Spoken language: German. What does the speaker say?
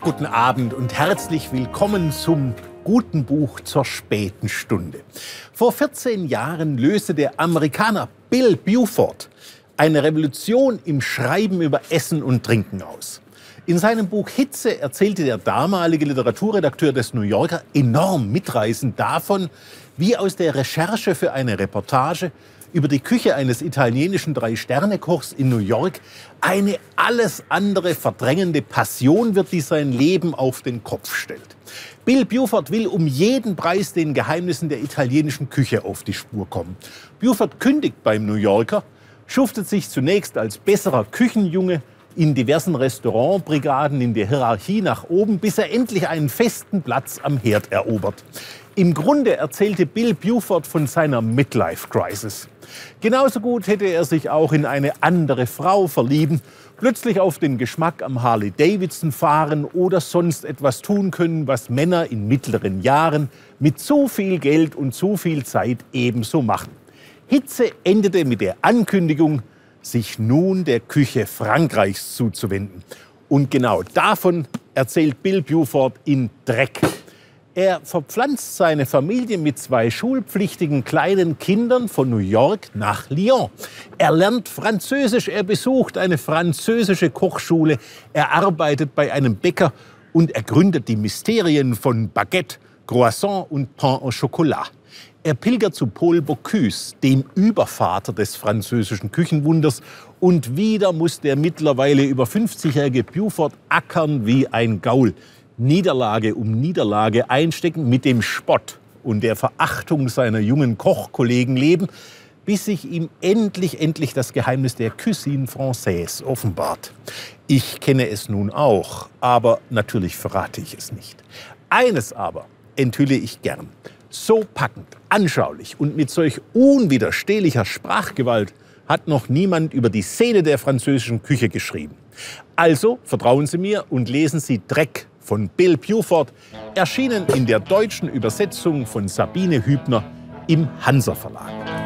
Guten Abend und herzlich willkommen zum guten Buch zur späten Stunde. Vor 14 Jahren löste der Amerikaner Bill Buford eine Revolution im Schreiben über Essen und Trinken aus. In seinem Buch Hitze erzählte der damalige Literaturredakteur des New Yorker enorm mitreißend davon, wie aus der Recherche für eine Reportage über die Küche eines italienischen Drei-Sterne-Kochs in New York eine alles andere verdrängende Passion wird, die sein Leben auf den Kopf stellt. Bill Buford will um jeden Preis den Geheimnissen der italienischen Küche auf die Spur kommen. Buford kündigt beim New Yorker, schuftet sich zunächst als besserer Küchenjunge in diversen Restaurantbrigaden in der Hierarchie nach oben, bis er endlich einen festen Platz am Herd erobert. Im Grunde erzählte Bill Buford von seiner Midlife-Crisis. Genauso gut hätte er sich auch in eine andere Frau verlieben, plötzlich auf den Geschmack am Harley-Davidson fahren oder sonst etwas tun können, was Männer in mittleren Jahren mit zu viel Geld und zu viel Zeit ebenso machen. Hitze endete mit der Ankündigung, sich nun der Küche Frankreichs zuzuwenden. Und genau davon erzählt Bill Buford in Dreck. Er verpflanzt seine Familie mit zwei schulpflichtigen kleinen Kindern von New York nach Lyon. Er lernt Französisch, er besucht eine französische Kochschule, er arbeitet bei einem Bäcker und er gründet die Mysterien von Baguette, Croissant und Pain au Chocolat. Er pilgert zu Paul Bocuse, dem Übervater des französischen Küchenwunders, und wieder muss der mittlerweile über 50-jährige Buford ackern wie ein Gaul. Niederlage um Niederlage einstecken, mit dem Spott und der Verachtung seiner jungen Kochkollegen leben, bis sich ihm endlich, endlich das Geheimnis der Cuisine Française offenbart. Ich kenne es nun auch, aber natürlich verrate ich es nicht. Eines aber enthülle ich gern. So packend, anschaulich und mit solch unwiderstehlicher Sprachgewalt hat noch niemand über die Szene der französischen Küche geschrieben. Also vertrauen Sie mir und lesen Sie Dreck von Bill Buford, erschienen in der deutschen Übersetzung von Sabine Hübner im Hansa Verlag.